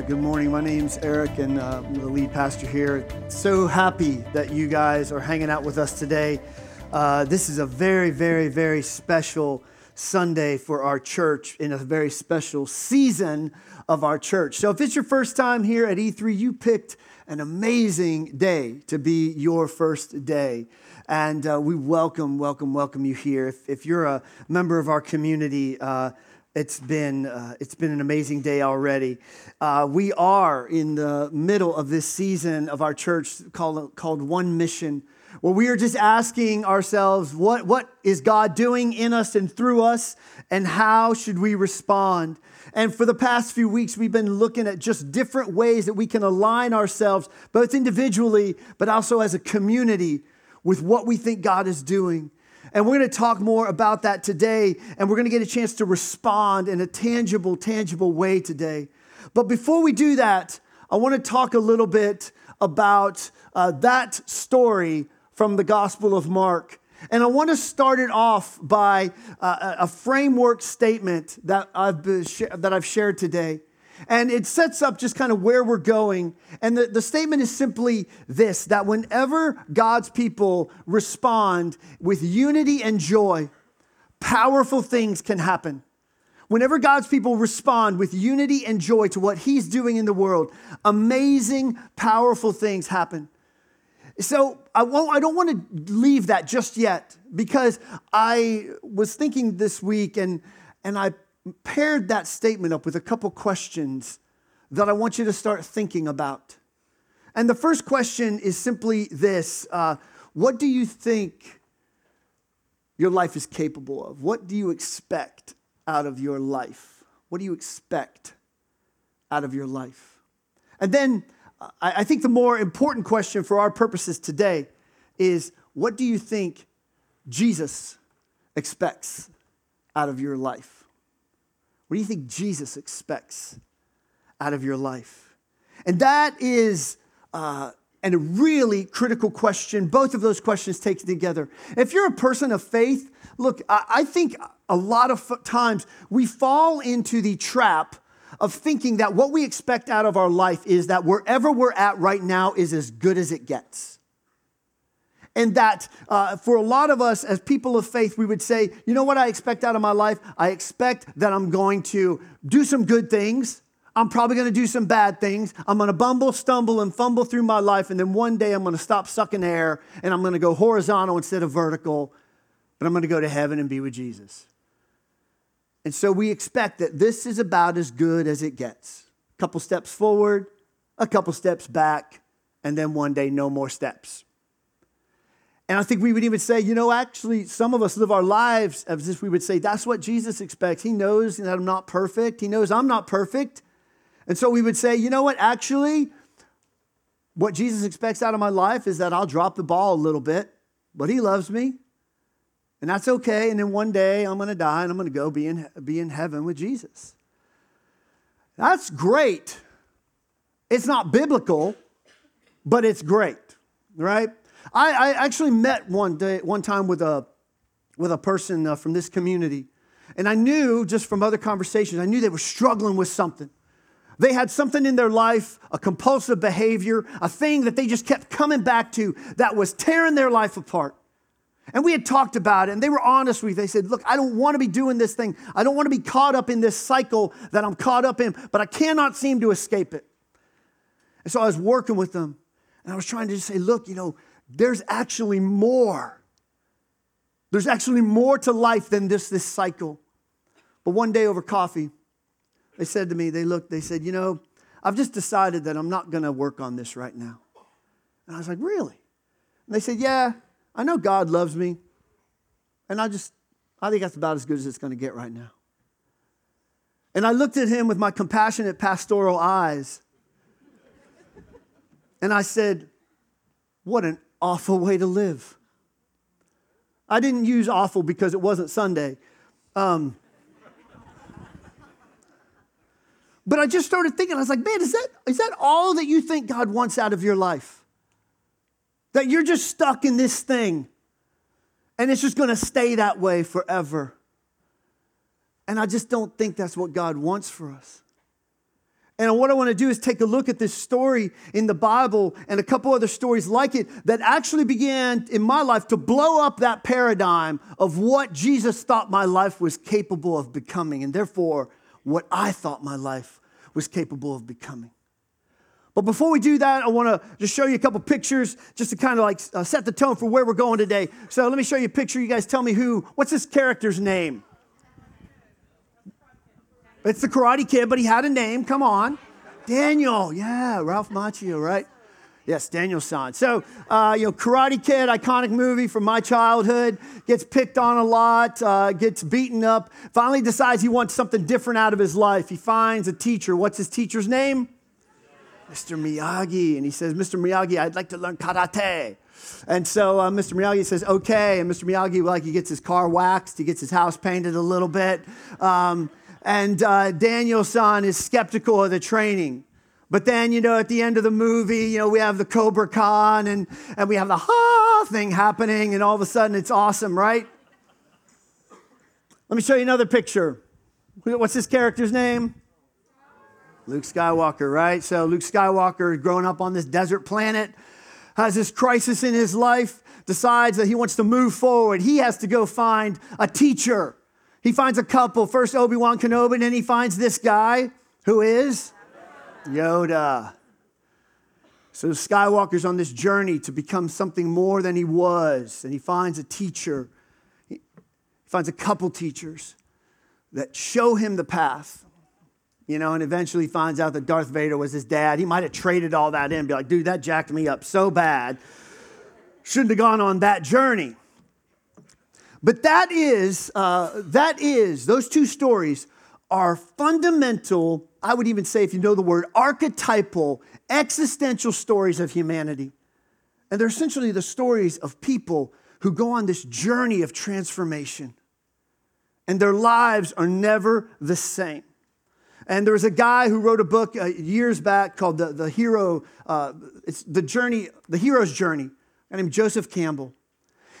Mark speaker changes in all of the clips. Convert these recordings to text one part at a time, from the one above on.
Speaker 1: Uh, good morning. My name's Eric, and uh, I'm the lead pastor here. So happy that you guys are hanging out with us today. Uh, this is a very, very, very special Sunday for our church in a very special season of our church. So, if it's your first time here at E3, you picked an amazing day to be your first day. And uh, we welcome, welcome, welcome you here. If, if you're a member of our community, uh, it's been, uh, it's been an amazing day already. Uh, we are in the middle of this season of our church called, called One Mission, where we are just asking ourselves, what, what is God doing in us and through us, and how should we respond? And for the past few weeks, we've been looking at just different ways that we can align ourselves, both individually, but also as a community, with what we think God is doing. And we're going to talk more about that today, and we're going to get a chance to respond in a tangible, tangible way today. But before we do that, I want to talk a little bit about uh, that story from the Gospel of Mark. And I want to start it off by uh, a framework statement that I've, that I've shared today. And it sets up just kind of where we're going. And the, the statement is simply this that whenever God's people respond with unity and joy, powerful things can happen. Whenever God's people respond with unity and joy to what He's doing in the world, amazing, powerful things happen. So I, won't, I don't want to leave that just yet because I was thinking this week and, and I paired that statement up with a couple questions that I want you to start thinking about. And the first question is simply this uh, What do you think your life is capable of? What do you expect out of your life? What do you expect out of your life? And then I think the more important question for our purposes today is what do you think Jesus expects out of your life? What do you think Jesus expects out of your life? And that is uh, and a really critical question. Both of those questions taken together. If you're a person of faith, look, I, I think a lot of times we fall into the trap of thinking that what we expect out of our life is that wherever we're at right now is as good as it gets. And that uh, for a lot of us as people of faith, we would say, you know what I expect out of my life? I expect that I'm going to do some good things. I'm probably going to do some bad things. I'm going to bumble, stumble, and fumble through my life. And then one day I'm going to stop sucking air and I'm going to go horizontal instead of vertical. But I'm going to go to heaven and be with Jesus. And so we expect that this is about as good as it gets. A couple steps forward, a couple steps back, and then one day no more steps. And I think we would even say, you know, actually, some of us live our lives as if we would say, that's what Jesus expects. He knows that I'm not perfect, He knows I'm not perfect. And so we would say, you know what, actually, what Jesus expects out of my life is that I'll drop the ball a little bit, but He loves me. And that's okay. And then one day I'm going to die and I'm going to go be in, be in heaven with Jesus. That's great. It's not biblical, but it's great, right? I, I actually met one day, one time with a, with a person uh, from this community, and I knew just from other conversations, I knew they were struggling with something. They had something in their life, a compulsive behavior, a thing that they just kept coming back to that was tearing their life apart. And we had talked about it, and they were honest with me. They said, Look, I don't want to be doing this thing. I don't want to be caught up in this cycle that I'm caught up in, but I cannot seem to escape it. And so I was working with them, and I was trying to just say, Look, you know, there's actually more. There's actually more to life than this, this cycle. But one day over coffee, they said to me, they looked, they said, You know, I've just decided that I'm not going to work on this right now. And I was like, Really? And they said, Yeah, I know God loves me. And I just, I think that's about as good as it's going to get right now. And I looked at him with my compassionate pastoral eyes. And I said, What an awful way to live. I didn't use awful because it wasn't Sunday. Um, but I just started thinking, I was like, man, is that, is that all that you think God wants out of your life? That you're just stuck in this thing and it's just to stay that way forever. And I just don't think that's what God wants for us. And what I want to do is take a look at this story in the Bible and a couple other stories like it that actually began in my life to blow up that paradigm of what Jesus thought my life was capable of becoming, and therefore what I thought my life was capable of becoming. But before we do that, I want to just show you a couple pictures just to kind of like uh, set the tone for where we're going today. So let me show you a picture. You guys tell me who, what's this character's name? It's the Karate Kid, but he had a name. Come on. Daniel. Yeah, Ralph Macchio, right? Yes, Daniel San. So, uh, you know, Karate Kid, iconic movie from my childhood, gets picked on a lot, uh, gets beaten up, finally decides he wants something different out of his life. He finds a teacher. What's his teacher's name? Mr. Miyagi. And he says, Mr. Miyagi, I'd like to learn karate. And so uh, Mr. Miyagi says, okay. And Mr. Miyagi, like, he gets his car waxed, he gets his house painted a little bit. Um, and uh, Daniel san is skeptical of the training. But then, you know, at the end of the movie, you know, we have the Cobra Kai and, and we have the ha thing happening, and all of a sudden it's awesome, right? Let me show you another picture. What's this character's name? Luke Skywalker, right? So Luke Skywalker growing up on this desert planet, has this crisis in his life, decides that he wants to move forward. He has to go find a teacher. He finds a couple, first Obi-Wan Kenobi, and then he finds this guy who is Yoda. So Skywalker's on this journey to become something more than he was, and he finds a teacher. He finds a couple teachers that show him the path. You know, and eventually finds out that Darth Vader was his dad. He might have traded all that in, be like, dude, that jacked me up so bad. Shouldn't have gone on that journey. But that is, uh, that is, those two stories are fundamental, I would even say, if you know the word, archetypal, existential stories of humanity. And they're essentially the stories of people who go on this journey of transformation. And their lives are never the same. And there was a guy who wrote a book uh, years back called the, the Hero, uh, it's the journey, the hero's journey, named Joseph Campbell.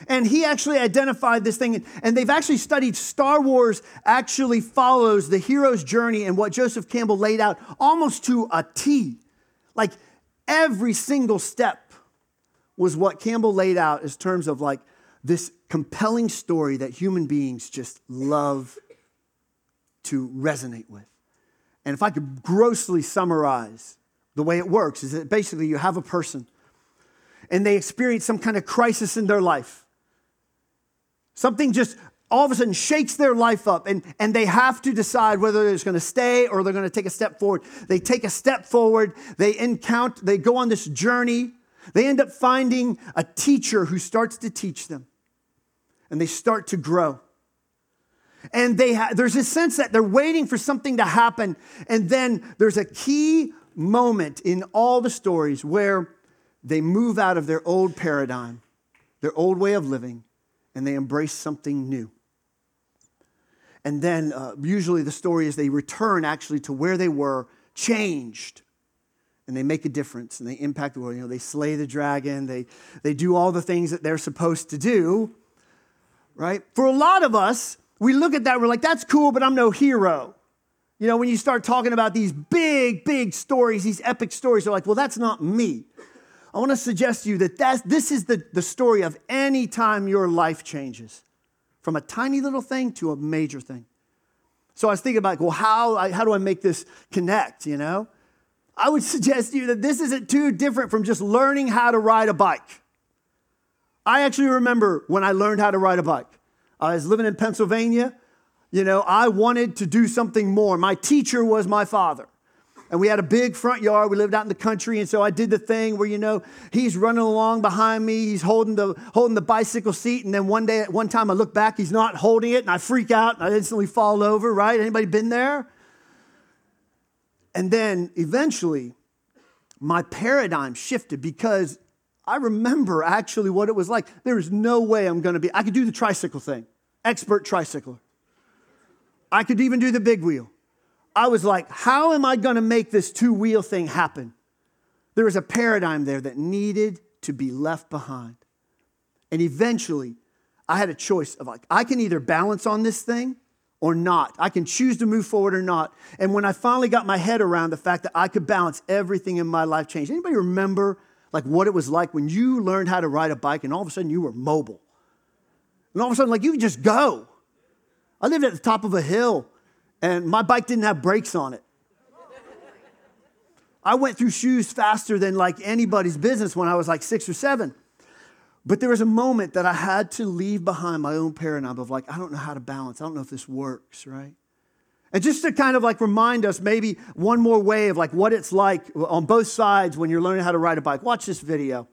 Speaker 1: And he actually identified this thing, and they've actually studied Star Wars actually follows the hero's journey and what Joseph Campbell laid out almost to a T. Like every single step was what Campbell laid out in terms of like this compelling story that human beings just love to resonate with. And if I could grossly summarize the way it works, is that basically you have a person and they experience some kind of crisis in their life. Something just all of a sudden shakes their life up and, and they have to decide whether they're going to stay or they're going to take a step forward. They take a step forward, they encounter, they go on this journey. They end up finding a teacher who starts to teach them. And they start to grow. And they ha- there's a sense that they're waiting for something to happen. And then there's a key moment in all the stories where they move out of their old paradigm, their old way of living, and they embrace something new. And then uh, usually the story is they return actually to where they were, changed, and they make a difference and they impact the world. You know, they slay the dragon, they, they do all the things that they're supposed to do, right? For a lot of us, we look at that, we're like, that's cool, but I'm no hero. You know, when you start talking about these big, big stories, these epic stories, they're like, well, that's not me. I want to suggest to you that that's, this is the, the story of any time your life changes from a tiny little thing to a major thing. So I was thinking about, well, how, how do I make this connect, you know? I would suggest to you that this isn't too different from just learning how to ride a bike. I actually remember when I learned how to ride a bike. I was living in Pennsylvania. You know, I wanted to do something more. My teacher was my father and we had a big front yard. We lived out in the country, and so I did the thing where you know he's running along behind me, he's holding the holding the bicycle seat, and then one day, at one time, I look back, he's not holding it, and I freak out, and I instantly fall over. Right? Anybody been there? And then eventually, my paradigm shifted because I remember actually what it was like. There is no way I'm going to be. I could do the tricycle thing, expert tricycler. I could even do the big wheel. I was like, how am I going to make this two wheel thing happen? There was a paradigm there that needed to be left behind. And eventually, I had a choice of like, I can either balance on this thing or not. I can choose to move forward or not. And when I finally got my head around the fact that I could balance, everything in my life changed. Anybody remember like what it was like when you learned how to ride a bike and all of a sudden you were mobile? And all of a sudden, like you could just go. I lived at the top of a hill and my bike didn't have brakes on it. I went through shoes faster than like anybody's business when I was like six or seven. But there was a moment that I had to leave behind my own paradigm of like, I don't know how to balance. I don't know if this works, right? And just to kind of like remind us maybe one more way of like what it's like on both sides when you're learning how to ride a bike. Watch this video.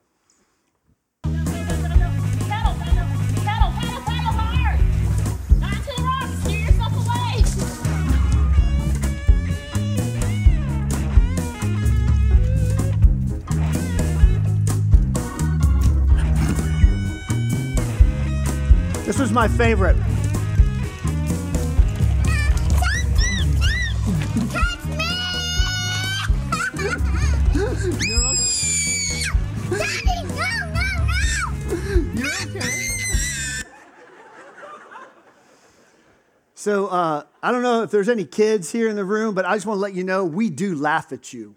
Speaker 1: This was my favorite. So uh, I don't know if there's any kids here in the room, but I just want to let you know we do laugh at you.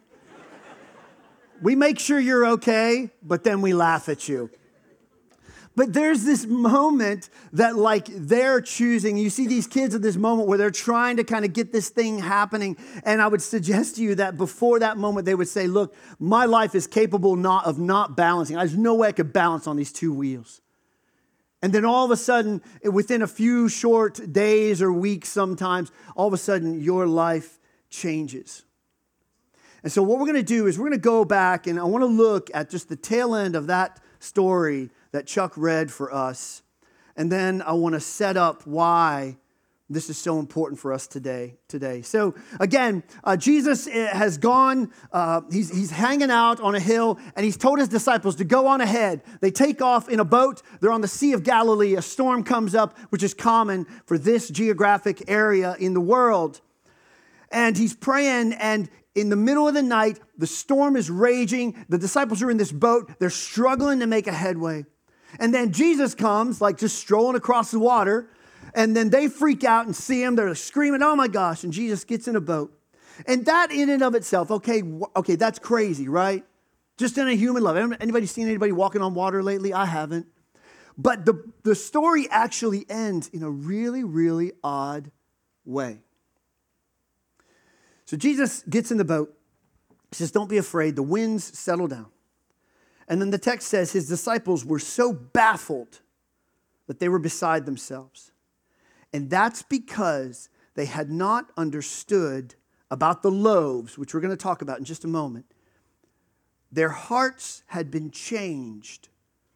Speaker 1: we make sure you're okay, but then we laugh at you. But there's this moment that, like, they're choosing. You see these kids at this moment where they're trying to kind of get this thing happening. And I would suggest to you that before that moment, they would say, Look, my life is capable not of not balancing. There's no way I could balance on these two wheels. And then all of a sudden, within a few short days or weeks, sometimes, all of a sudden, your life changes. And so, what we're going to do is we're going to go back and I want to look at just the tail end of that story that Chuck read for us. And then I want to set up why this is so important for us today. Today, so again, uh, Jesus eh, has gone. Uh, he's he's hanging out on a hill, and he's told his disciples to go on ahead. They take off in a boat. They're on the Sea of Galilee. A storm comes up, which is common for this geographic area in the world. And he's praying, and in the middle of the night, the storm is raging. The disciples are in this boat. They're struggling to make a headway. And then Jesus comes, like just strolling across the water. And then they freak out and see him. They're screaming, oh my gosh. And Jesus gets in a boat. And that in and of itself, okay, okay, that's crazy, right? Just in a human level. Anybody seen anybody walking on water lately? I haven't. But the, the story actually ends in a really, really odd way. So Jesus gets in the boat. Says, Don't be afraid. The winds settle down. And then the text says his disciples were so baffled that they were beside themselves. And that's because they had not understood about the loaves, which we're going to talk about in just a moment. Their hearts had been changed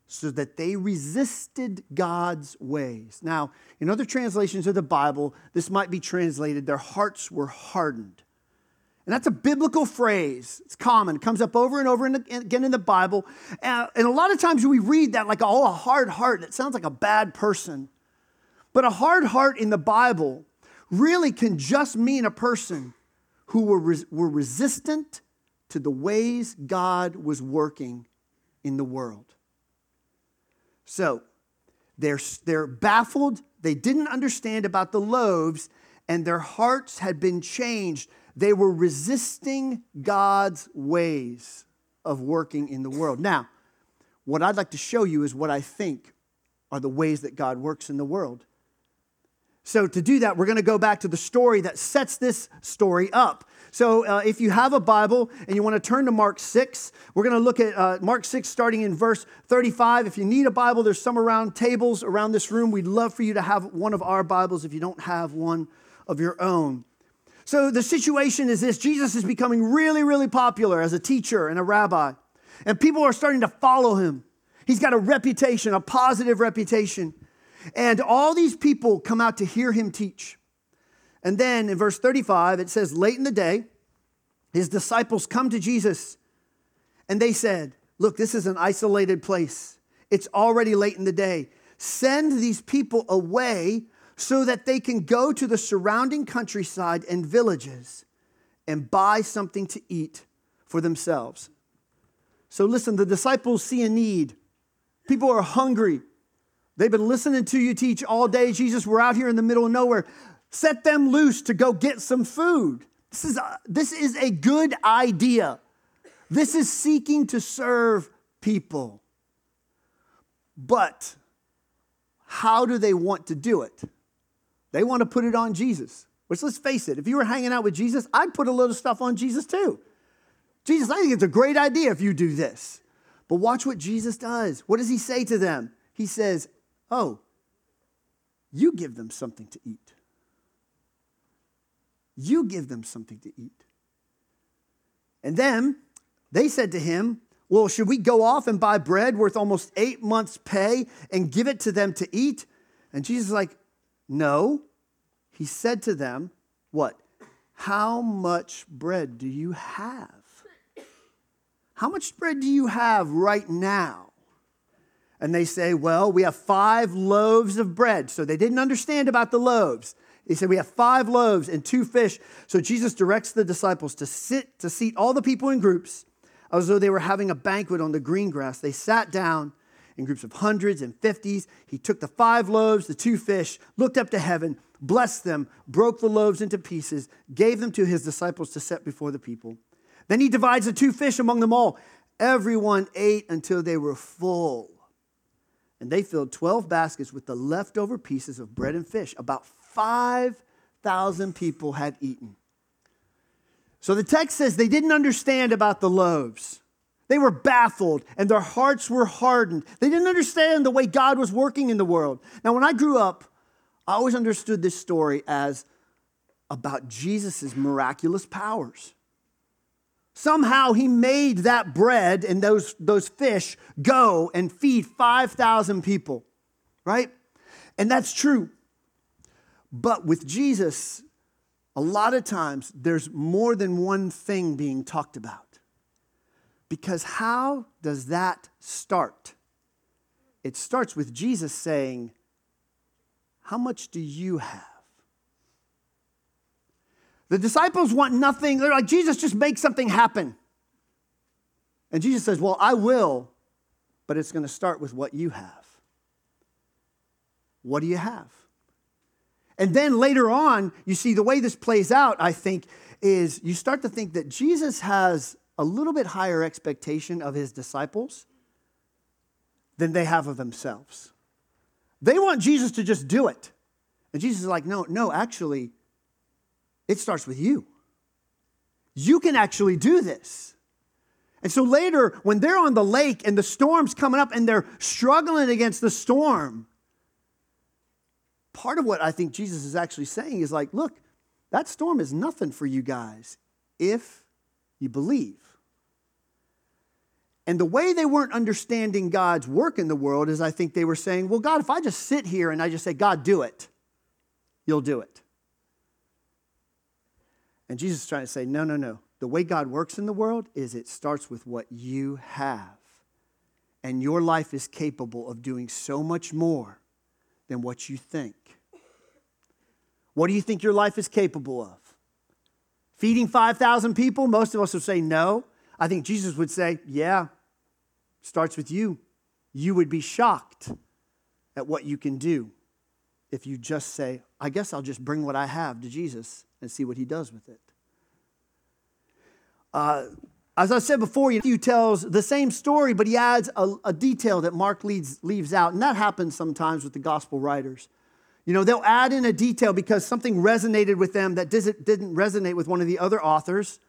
Speaker 1: so that they resisted God's ways. Now, in other translations of the Bible, this might be translated their hearts were hardened. And that's a biblical phrase. It's common. It comes up over and over and again in the Bible. Uh, and a lot of times we read that like, oh, a hard heart. It sounds like a bad person. But a hard heart in the Bible really can just mean a person who were, res- were resistant to the ways God was working in the world. So they're, they're baffled. They didn't understand about the loaves, and their hearts had been changed they were resisting God's ways of working in the world. Now, what I'd like to show you is what I think are the ways that God works in the world. So, to do that, we're going to go back to the story that sets this story up. So, uh, if you have a Bible and you want to turn to Mark 6, we're going to look at uh, Mark 6 starting in verse 35. If you need a Bible, there's some around tables around this room. We'd love for you to have one of our Bibles if you don't have one of your own. So the situation is this Jesus is becoming really, really popular as a teacher and a rabbi, and people are starting to follow him. He's got a reputation, a positive reputation. And all these people come out to hear him teach. And then in verse 35, it says, Late in the day, his disciples come to Jesus and they said, Look, this is an isolated place. It's already late in the day. Send these people away so that they can go to the surrounding countryside and villages and buy something to eat for themselves. So, listen, the disciples see a need. People are hungry. They've been listening to you teach all day. Jesus, we're out here in the middle of nowhere. set them loose to go get some food. This is a, this is a good idea. This is seeking to serve people. But how do they want to do it? They want to put it on Jesus. Which, let's face it, if you were hanging out with Jesus, I'd put a little stuff on Jesus too. Jesus, I think it's a great idea if you do this. But watch what Jesus does. What does he say to them? He says, Oh, you give them something to eat. You give them something to eat. And then they said to him, Well, should we go off and buy bread worth almost eight months' pay and give it to them to eat? And Jesus is like, No. He said to them, What? How much bread do you have? How much bread do you have right now? And they say, Well, we have five loaves of bread. So they didn't understand about the loaves. He said, We have five loaves and two fish. So Jesus directs the disciples to sit, to seat all the people in groups as though they were having a banquet on the green grass. They sat down in groups of hundreds and fifties. He took the five loaves, the two fish, looked up to heaven, blessed them, broke the loaves into pieces, gave them to his disciples to set before the people. Then he divides the two fish among them all. Everyone ate until they were full. And they filled 12 baskets with the leftover pieces of bread and fish. About 5,000 people had eaten. So the text says they didn't understand about the loaves. They were baffled and their hearts were hardened. They didn't understand the way God was working in the world. Now, when I grew up, I always understood this story as about Jesus' miraculous powers. Somehow he made that bread and those, those fish go and feed 5,000 people, right? And that's true. But with Jesus, a lot of times there's more than one thing being talked about. Because how does that start? It starts with Jesus saying, How much do you have? The disciples want nothing. They're like, Jesus, just make something happen. And Jesus says, Well, I will, but it's going to start with what you have. What do you have? And then later on, you see the way this plays out, I think, is you start to think that Jesus has a little bit higher expectation of his disciples than they have of themselves. They want Jesus to just do it. And Jesus is like, no, no, actually, it starts with you. You can actually do this. And so later, when they're on the lake and the storm's coming up and they're struggling against the storm, part of what I think Jesus is actually saying is like, look, that storm is nothing for you guys if you believe. And the way they weren't understanding God's work in the world is I think they were saying, well, God, if I just sit here and I just say, God, do it, you'll do it. And Jesus is trying to say, no, no, no. The way God works in the world is it starts with what you have. And your life is capable of doing so much more than what you think. What do you think your life is capable of? Feeding 5,000 people? Most of us would say no. I think Jesus would say, yeah, starts with you. You would be shocked at what you can do if you just say, I guess I'll just bring what I have to Jesus and see what he does with it. Uh, as I said before, Matthew tells the same story, but he adds a, a detail that Mark leaves, leaves out. And that happens sometimes with the gospel writers. You know, they'll add in a detail because something resonated with them that didn't resonate with one of the other authors.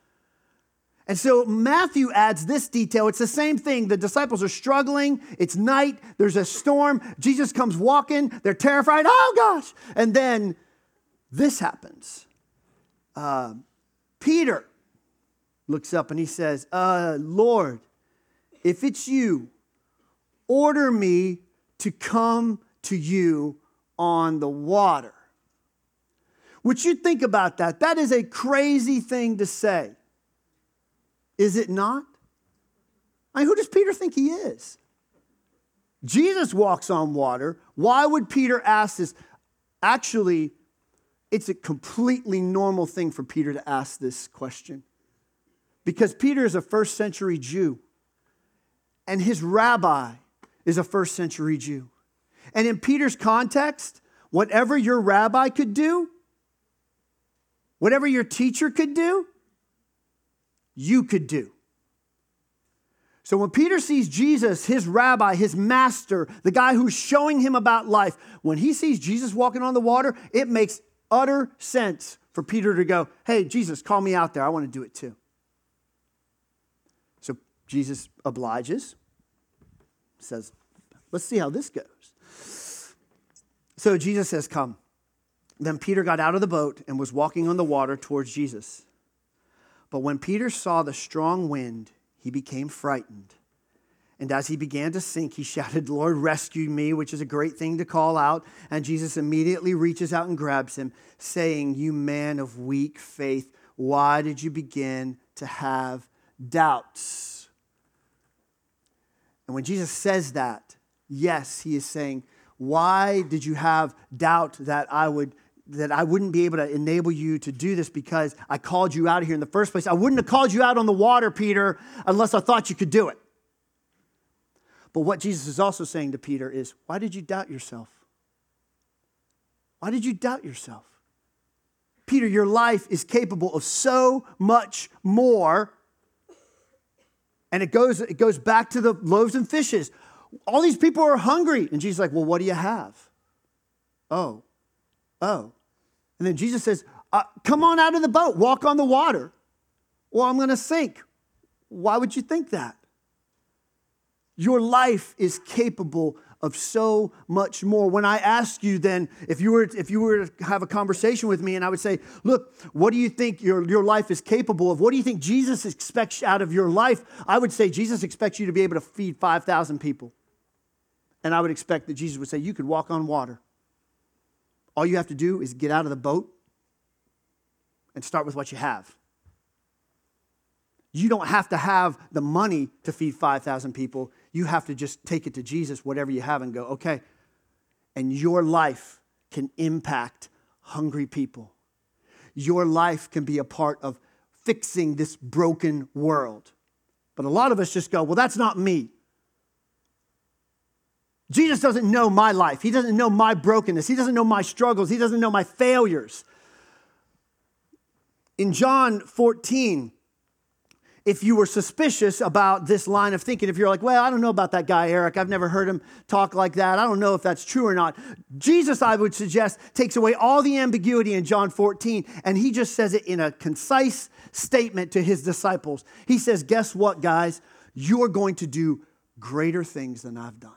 Speaker 1: And so Matthew adds this detail. It's the same thing. The disciples are struggling. It's night. There's a storm. Jesus comes walking. They're terrified. Oh, gosh. And then this happens. Uh, Peter looks up and he says, uh, Lord, if it's you, order me to come to you on the water. Would you think about that? That is a crazy thing to say. Is it not? I mean, who does Peter think he is? Jesus walks on water. Why would Peter ask this? Actually, it's a completely normal thing for Peter to ask this question. Because Peter is a first century Jew, and his rabbi is a first century Jew. And in Peter's context, whatever your rabbi could do, Whatever your teacher could do, you could do. So when Peter sees Jesus, his rabbi, his master, the guy who's showing him about life, when he sees Jesus walking on the water, it makes utter sense for Peter to go, Hey, Jesus, call me out there. I want to do it too. So Jesus obliges, says, Let's see how this goes. So Jesus says, Come. Then Peter got out of the boat and was walking on the water towards Jesus. But when Peter saw the strong wind, he became frightened. And as he began to sink, he shouted, Lord, rescue me, which is a great thing to call out. And Jesus immediately reaches out and grabs him, saying, You man of weak faith, why did you begin to have doubts? And when Jesus says that, yes, he is saying, Why did you have doubt that I would that I wouldn't be able to enable you to do this because I called you out of here in the first place. I wouldn't have called you out on the water, Peter, unless I thought you could do it. But what Jesus is also saying to Peter is, why did you doubt yourself? Why did you doubt yourself? Peter, your life is capable of so much more. And it goes, it goes back to the loaves and fishes. All these people are hungry. And Jesus is like, well, what do you have? Oh, oh. And then Jesus says, uh, Come on out of the boat, walk on the water, Well, I'm going to sink. Why would you think that? Your life is capable of so much more. When I ask you then, if you were if you were to have a conversation with me and I would say, look, what do you think your, your life is capable of? What do you think Jesus expects out of your life? I would say Jesus expects you to be able to feed 5,000 people. And I would expect that Jesus would say, you could walk on water. All you have to do is get out of the boat and start with what you have. You don't have to have the money to feed 5,000 people. You have to just take it to Jesus, whatever you have, and go, okay. And your life can impact hungry people. Your life can be a part of fixing this broken world. But a lot of us just go, well, that's not me. Jesus doesn't know my life. He doesn't know my brokenness. He doesn't know my struggles. He doesn't know my failures. In John 14, if you were suspicious about this line of thinking, if you're like, well, I don't know about that guy, Eric, I've never heard him talk like that, I don't know if that's true or not. Jesus, I would suggest, takes away all the ambiguity in John 14, and he just says it in a concise statement to his disciples. He says, Guess what, guys? You're going to do greater things than I've done.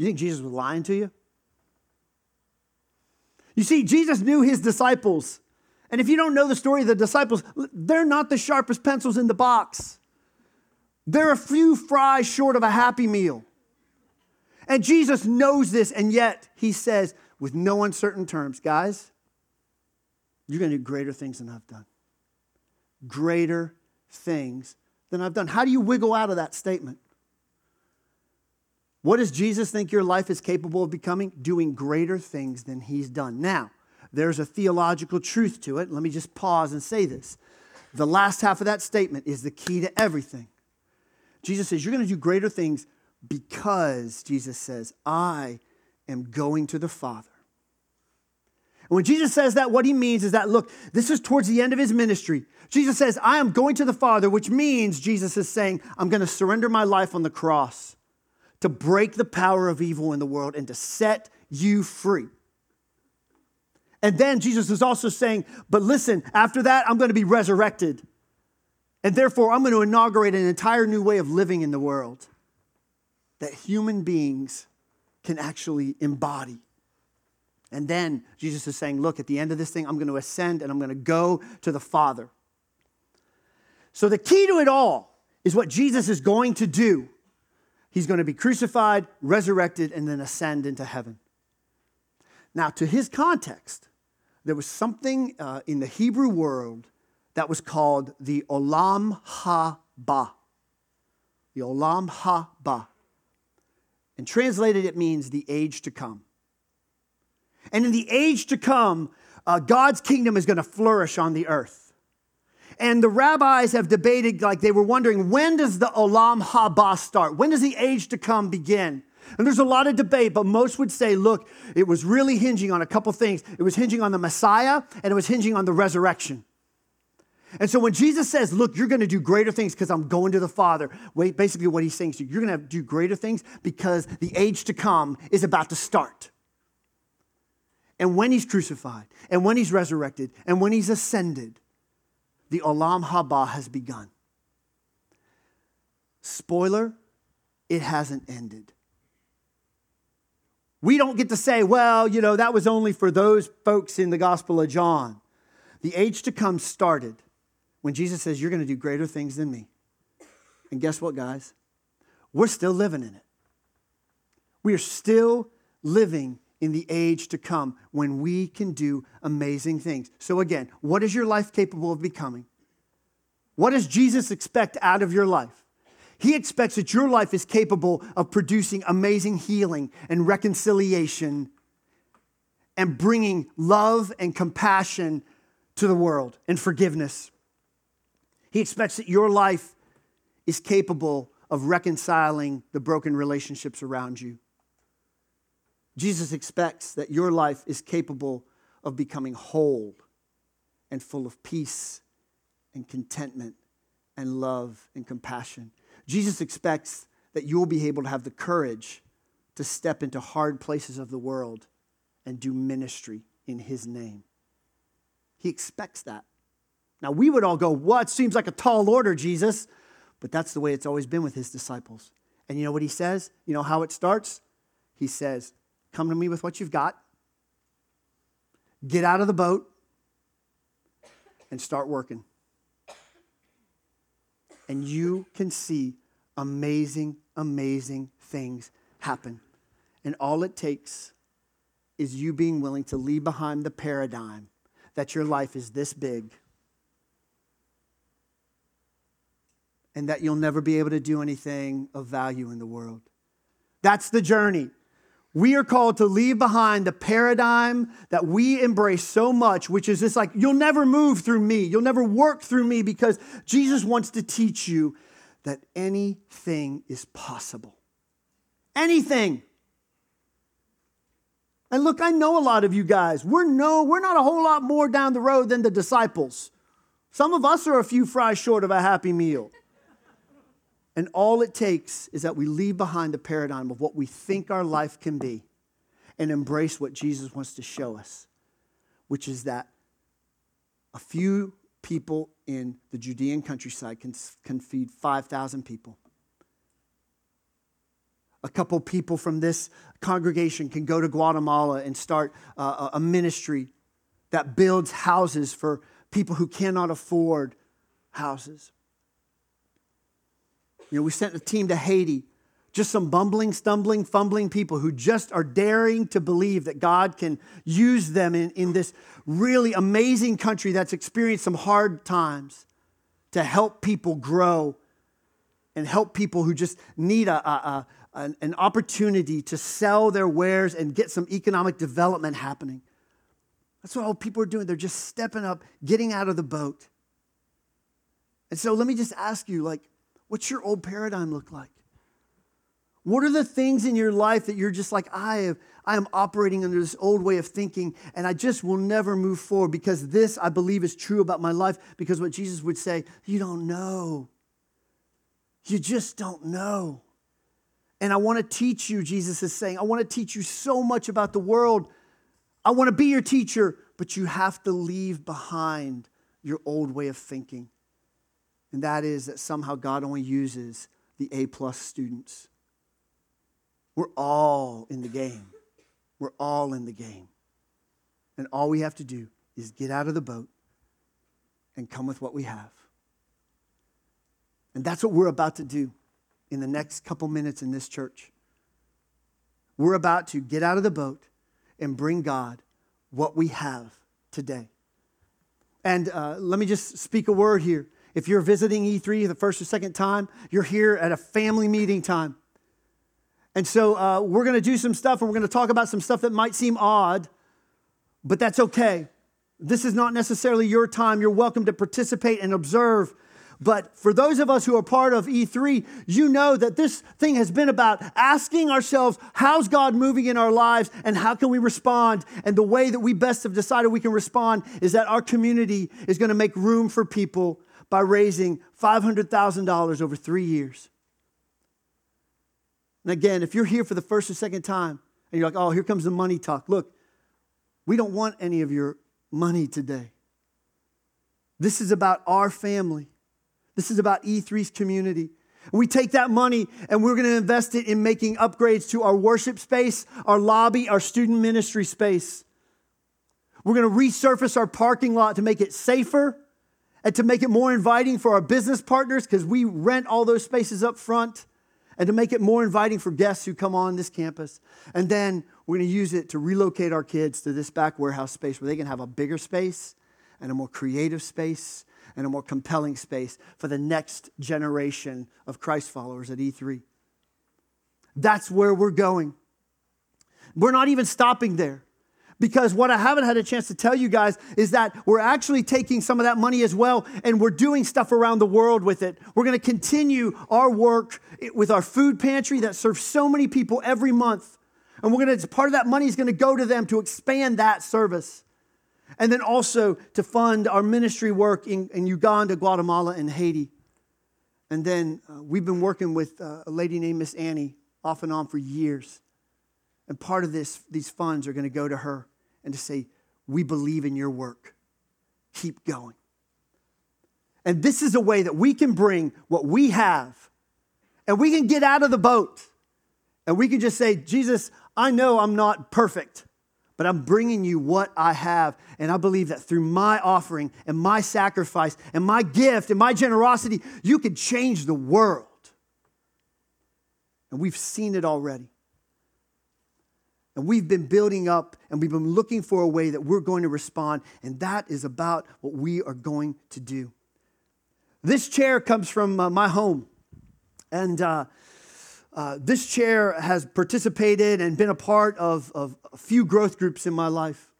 Speaker 1: You think Jesus was lying to you? You see, Jesus knew his disciples. And if you don't know the story of the disciples, they're not the sharpest pencils in the box. They're a few fries short of a happy meal. And Jesus knows this, and yet he says, with no uncertain terms, guys, you're going to do greater things than I've done. Greater things than I've done. How do you wiggle out of that statement? What does Jesus think your life is capable of becoming? Doing greater things than he's done. Now, there's a theological truth to it. Let me just pause and say this. The last half of that statement is the key to everything. Jesus says, You're going to do greater things because, Jesus says, I am going to the Father. And when Jesus says that, what he means is that, look, this is towards the end of his ministry. Jesus says, I am going to the Father, which means Jesus is saying, I'm going to surrender my life on the cross to break the power of evil in the world and to set you free. And then Jesus is also saying, but listen, after that, I'm going to be resurrected. And therefore, I'm going to inaugurate an entire new way of living in the world that human beings can actually embody. And then Jesus is saying, Look, at the end of this thing, I'm going to ascend and I'm going to go to the Father. So, the key to it all is what Jesus is going to do He's going to be crucified, resurrected, and then ascend into heaven. Now, to his context, there was something uh, in the Hebrew world that was called the Olam Haba. The Olam Haba. And translated, it means the age to come. And in the age to come, uh, God's kingdom is going to flourish on the earth. And the rabbis have debated, like they were wondering, when does the Olam Haba start? When does the age to come begin? And there's a lot of debate, but most would say, look, it was really hinging on a couple things. It was hinging on the Messiah and it was hinging on the resurrection. And so when Jesus says, look, you're going to do greater things because I'm going to the Father, wait, basically what he's saying you, you're going to do greater things because the age to come is about to start. And when he's crucified, and when he's resurrected, and when he's ascended, the Olam Haba has begun. Spoiler, it hasn't ended. We don't get to say, well, you know, that was only for those folks in the Gospel of John. The age to come started when Jesus says, You're going to do greater things than me. And guess what, guys? We're still living in it. We are still living in the age to come when we can do amazing things. So, again, what is your life capable of becoming? What does Jesus expect out of your life? He expects that your life is capable of producing amazing healing and reconciliation and bringing love and compassion to the world and forgiveness. He expects that your life is capable of reconciling the broken relationships around you. Jesus expects that your life is capable of becoming whole and full of peace and contentment and love and compassion. Jesus expects that you'll be able to have the courage to step into hard places of the world and do ministry in His name. He expects that. Now, we would all go, What? Seems like a tall order, Jesus. But that's the way it's always been with His disciples. And you know what He says? You know how it starts? He says, Come to me with what you've got, get out of the boat, and start working and you can see amazing, amazing things happen. And all it takes is you being willing to leave behind the paradigm that your life is this big and that you'll never be able to do anything of value in the world. That's the journey. We are called to leave behind the paradigm that we embrace so much, which is this like, you'll never move through me, you'll never work through me, because Jesus wants to teach you that anything is possible. Anything. And look, I know a lot of you guys. We're no, we're not a whole lot more down the road than the disciples. Some of us are a few fries short of a happy meal. And all it takes is that we leave behind the paradigm of what we think our life can be and embrace what Jesus wants to show us, which is that a few people in the Judean countryside can, can feed 5,000 people. A couple people from this congregation can go to Guatemala and start a ministry that builds houses for people who cannot afford houses. You know, we sent a team to Haiti, just some bumbling, stumbling, fumbling people who just are daring to believe that God can use them in, in this really amazing country that's experienced some hard times to help people grow and help people who just need a, a, a an opportunity to sell their wares and get some economic development happening. That's what all people are doing. They're just stepping up, getting out of the boat. And so let me just ask you like, What's your old paradigm look like? What are the things in your life that you're just like, I, have, I am operating under this old way of thinking and I just will never move forward because this I believe is true about my life? Because what Jesus would say, you don't know. You just don't know. And I want to teach you, Jesus is saying, I want to teach you so much about the world. I want to be your teacher, but you have to leave behind your old way of thinking and that is that somehow God only uses the A plus students. We're all in the game. We're all in the game. And all we have to do is get out of the boat and come with what we have. And that's what we're about to do in the next couple minutes in this church. We're about to get out of the boat and bring God what we have today. And uh, let me just speak a word here. If you're visiting E3 the first or second time, you're here at a family meeting time. And so uh, we're going to do some stuff and we're going to talk about some stuff that might seem odd, but that's okay. This is not necessarily your time. You're welcome to participate and observe. But for those of us who are part of E3, you know that this thing has been about asking ourselves, how's God moving in our lives and how can we respond? And the way that we best have decided we can respond is that our community is going to make room for people by raising $500,000 over three years. And again, if you're here for the first or second time and you're like, oh, here comes the money talk, look, we don't want any of your money today. This is about our family. This is about E3's community. We take that money and we're going to invest it in making upgrades to our worship space, our lobby, our student ministry space. We're going to resurface our parking lot to make it safer and to make it more inviting for our business partners because we rent all those spaces up front and to make it more inviting for guests who come on this campus. And then we're going to use it to relocate our kids to this back warehouse space where they can have a bigger space and a more creative space and a more compelling space for the next generation of Christ followers at E3. That's where we're going. We're not even stopping there because what I haven't had a chance to tell you guys is that we're actually taking some of that money as well and we're doing stuff around the world with it. We're going to continue our work with our food pantry that serves so many people every month. And we're going to, part of that money is going to go to them to expand that service and then also to fund our ministry work in, in Uganda, Guatemala, and Haiti. And then uh, we've been working with uh, a lady named Miss Annie off and on for years. And part of this, these funds are going to go to her and to say, We believe in your work. Keep going. And this is a way that we can bring what we have and we can get out of the boat and we can just say, Jesus, I know I'm not perfect but I'm bringing you what I have. And I believe that through my offering and my sacrifice and my gift and my generosity, you can change the world. And we've seen it already. And we've been building up and we've been looking for a way that we're going to respond. And that is about what we are going to do. This chair comes from uh, my home. And uh, uh, this chair has participated and been a part of, of a few growth groups in my life.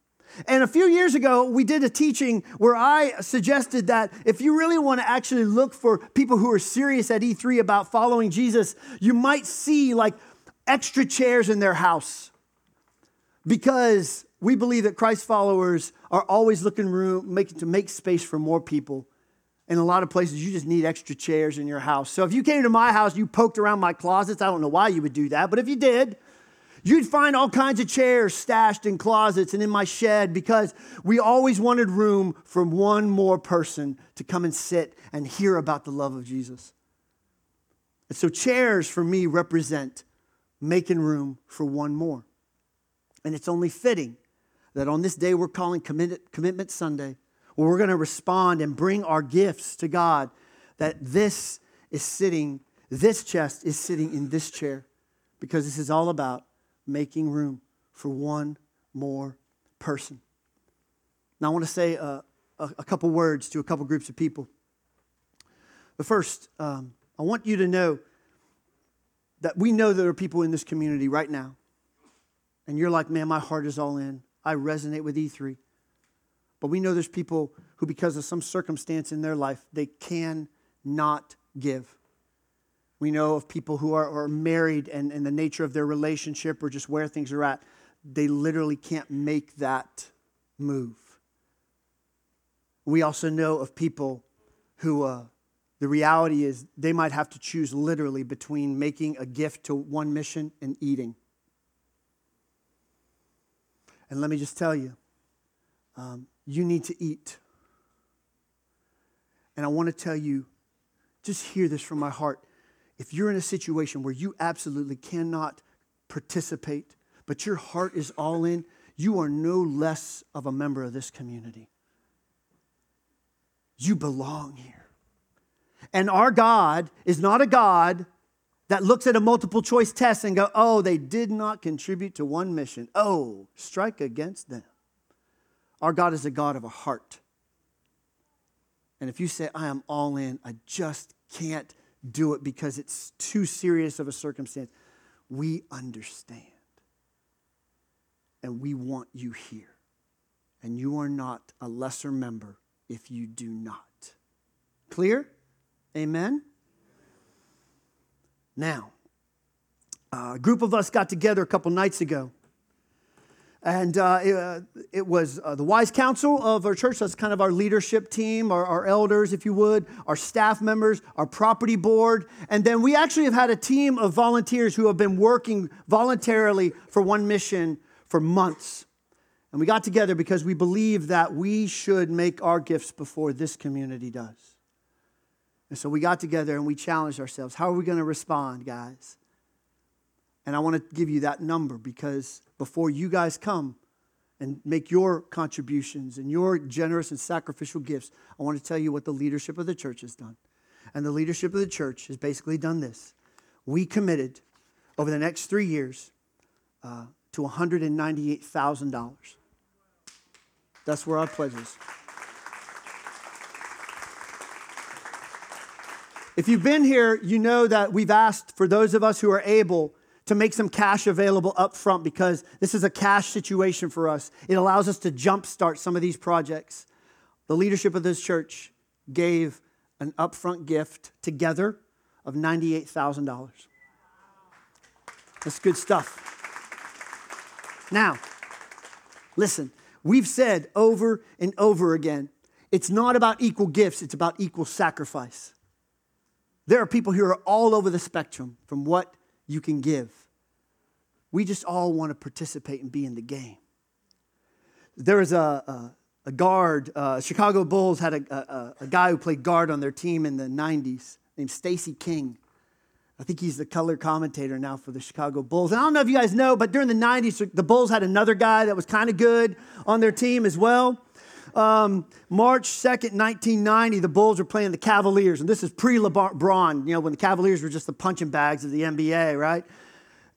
Speaker 1: And a few years ago, we did a teaching where I suggested that if you really want to actually look for people who are serious at E3 about following Jesus, you might see like extra chairs in their house. Because we believe that Christ followers are always looking room, making to make space for more people in a lot of places, you just need extra chairs in your house. So if you came to my house, you poked around my closets, I don't know why you would do that, but if you did, you'd find all kinds of chairs stashed in closets and in my shed because we always wanted room for one more person to come and sit and hear about the love of Jesus. And so chairs for me represent making room for one more. And it's only fitting that on this day we're calling Commitment Sunday where we're going to respond and bring our gifts to God, that this is sitting, this chest is sitting in this chair, because this is all about making room for one more person. Now, I want to say a, a, a couple words to a couple groups of people. But first, um, I want you to know that we know there are people in this community right now, and you're like, man, my heart is all in. I resonate with E3. But we know there's people who, because of some circumstance in their life, they can not give. We know of people who are, are married and, and the nature of their relationship or just where things are at, they literally can't make that move. We also know of people who uh, the reality is they might have to choose literally between making a gift to one mission and eating. And let me just tell you, um, you need to eat. And I want to tell you, just hear this from my heart. If you're in a situation where you absolutely cannot participate, but your heart is all in, you are no less of a member of this community. You belong here. And our God is not a God that looks at a multiple choice test and go, "Oh, they did not contribute to one mission. Oh, strike against them." Our God is a God of a heart. And if you say, I am all in, I just can't do it because it's too serious of a circumstance, we understand. And we want you here. And you are not a lesser member if you do not. Clear? Amen? Now, a group of us got together a couple nights ago. And uh, it, uh, it, was uh, the wise council of our church. That's kind of our leadership team, our, our, elders, if you would, our staff members, our property board. And then we actually have had a team of volunteers who have been working voluntarily for one mission for months. And we got together because we believe that we should make our gifts before this community does. And so we got together and we challenged ourselves. How are we going to respond, guys? And I want to give you that number because before you guys come and make your contributions and your generous and sacrificial gifts, I want to tell you what the leadership of the church has done. And the leadership of the church has basically done this. We committed over the next three years uh, to $198,000. That's where our pledge is. If you've been here, you know that we've asked for those of us who are able to make some cash available up front because this is a cash situation for us. It allows us to jumpstart some of these projects. The leadership of this church gave an upfront gift together of $98,000. That's good stuff. Now, listen, we've said over and over again it's not about equal gifts, it's about equal sacrifice. There are people who are all over the spectrum from what you can give. We just all want to participate and be in the game. There was a, a, a guard, uh, Chicago Bulls had a, a, a guy who played guard on their team in the 90s named Stacy King. I think he's the color commentator now for the Chicago Bulls. And I don't know if you guys know, but during the 90s, the Bulls had another guy that was kind of good on their team as well. Um, March 2nd, 1990, the Bulls were playing the Cavaliers. And this is pre LeBron, you know, when the Cavaliers were just the punching bags of the NBA, right?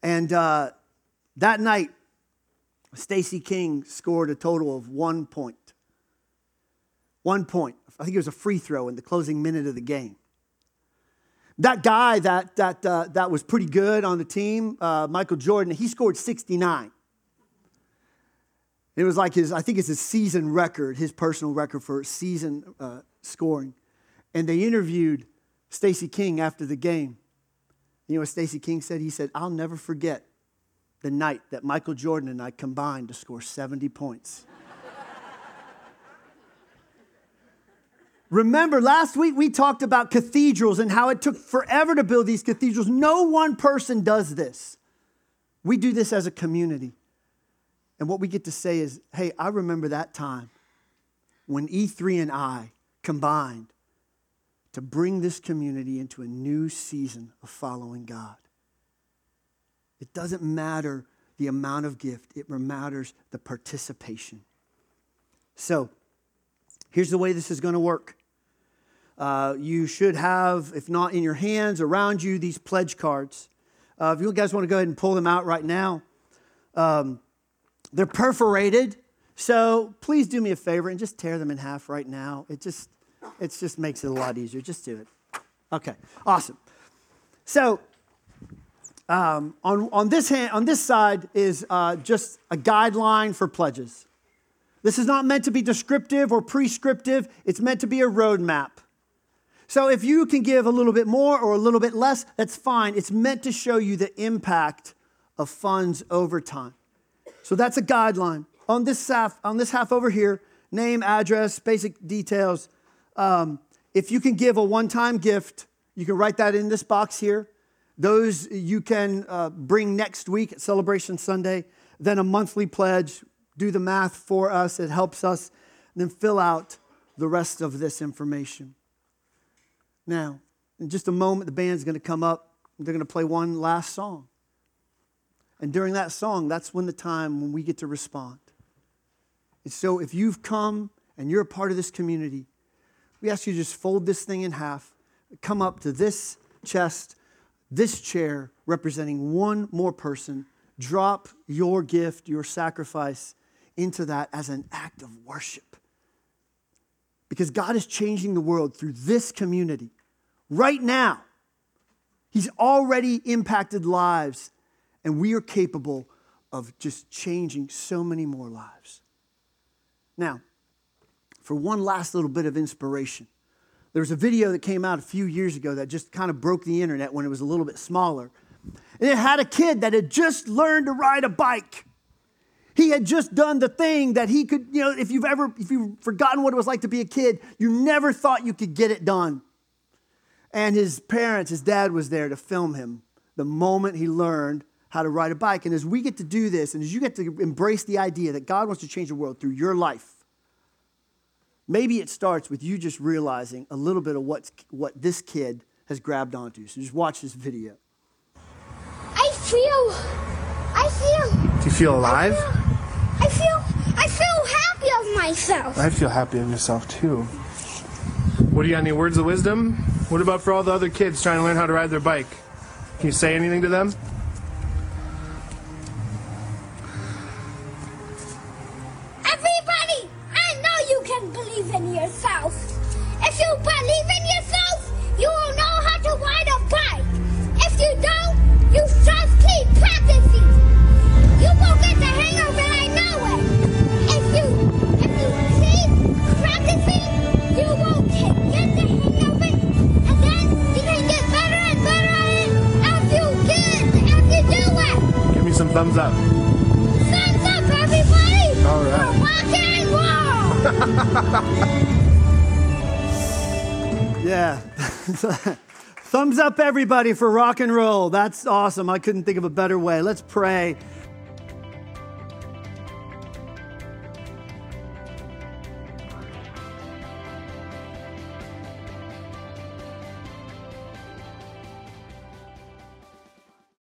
Speaker 1: And uh, that night, Stacy King scored a total of one point. One point. I think it was a free throw in the closing minute of the game. That guy that, that, uh, that was pretty good on the team, uh, Michael Jordan, he scored 69. It was like his, I think it's his season record, his personal record for season uh, scoring. And they interviewed Stacy King after the game. You know what Stacy King said? He said, I'll never forget the night that Michael Jordan and I combined to score 70 points. Remember, last week we talked about cathedrals and how it took forever to build these cathedrals. No one person does this. We do this as a community. And what we get to say is, hey, I remember that time when E3 and I combined to bring this community into a new season of following God. It doesn't matter the amount of gift, it matters the participation. So, here's the way this is going to work. Uh, you should have, if not in your hands, around you, these pledge cards. Uh, if you guys want to go ahead and pull them out right now, um, they're perforated. So please do me a favor and just tear them in half right now. It just, it just makes it a lot easier. Just do it. Okay, awesome. So um, on, on, this hand, on this side is uh, just a guideline for pledges. This is not meant to be descriptive or prescriptive, it's meant to be a roadmap. So if you can give a little bit more or a little bit less, that's fine. It's meant to show you the impact of funds over time. So that's a guideline. On this half, on this half over here, name, address, basic details. Um, if you can give a one-time gift, you can write that in this box here. Those you can uh, bring next week at Celebration Sunday. Then a monthly pledge. Do the math for us. It helps us. then fill out the rest of this information. Now, in just a moment, the band's going to come up. They're going to play one last song. And during that song, that's when the time when we get to respond. And so if you've come and you're a part of this community, we ask you to just fold this thing in half, come up to this chest, this chair representing one more person, drop your gift, your sacrifice into that as an act of worship. Because God is changing the world through this community right now. He's already impacted lives and we are capable of just changing so many more lives. Now, for one last little bit of inspiration, There was a video that came out a few years ago that just kind of broke the internet when it was a little bit smaller. And it had a kid that had just learned to ride a bike. He had just done the thing that he could, you know, if you've ever, if you've forgotten what it was like to be a kid, you never thought you could get it done. And his parents, his dad was there to film him the moment he learned how to ride a bike. And as we get to do this, and as you get to embrace the idea that God wants to change the world through your life, maybe it starts with you just realizing a little bit of what's, what this kid has grabbed onto. So just watch this video.
Speaker 2: I feel, I feel,
Speaker 3: Do you feel alive?
Speaker 2: I feel, I feel I feel happy of myself.
Speaker 3: I feel happy of yourself too. What do you got? Any words of wisdom? What about for all the other kids trying to learn how to ride their bike? Can you say anything to them?
Speaker 1: Everybody, for rock and roll. That's awesome. I couldn't think of a better way. Let's pray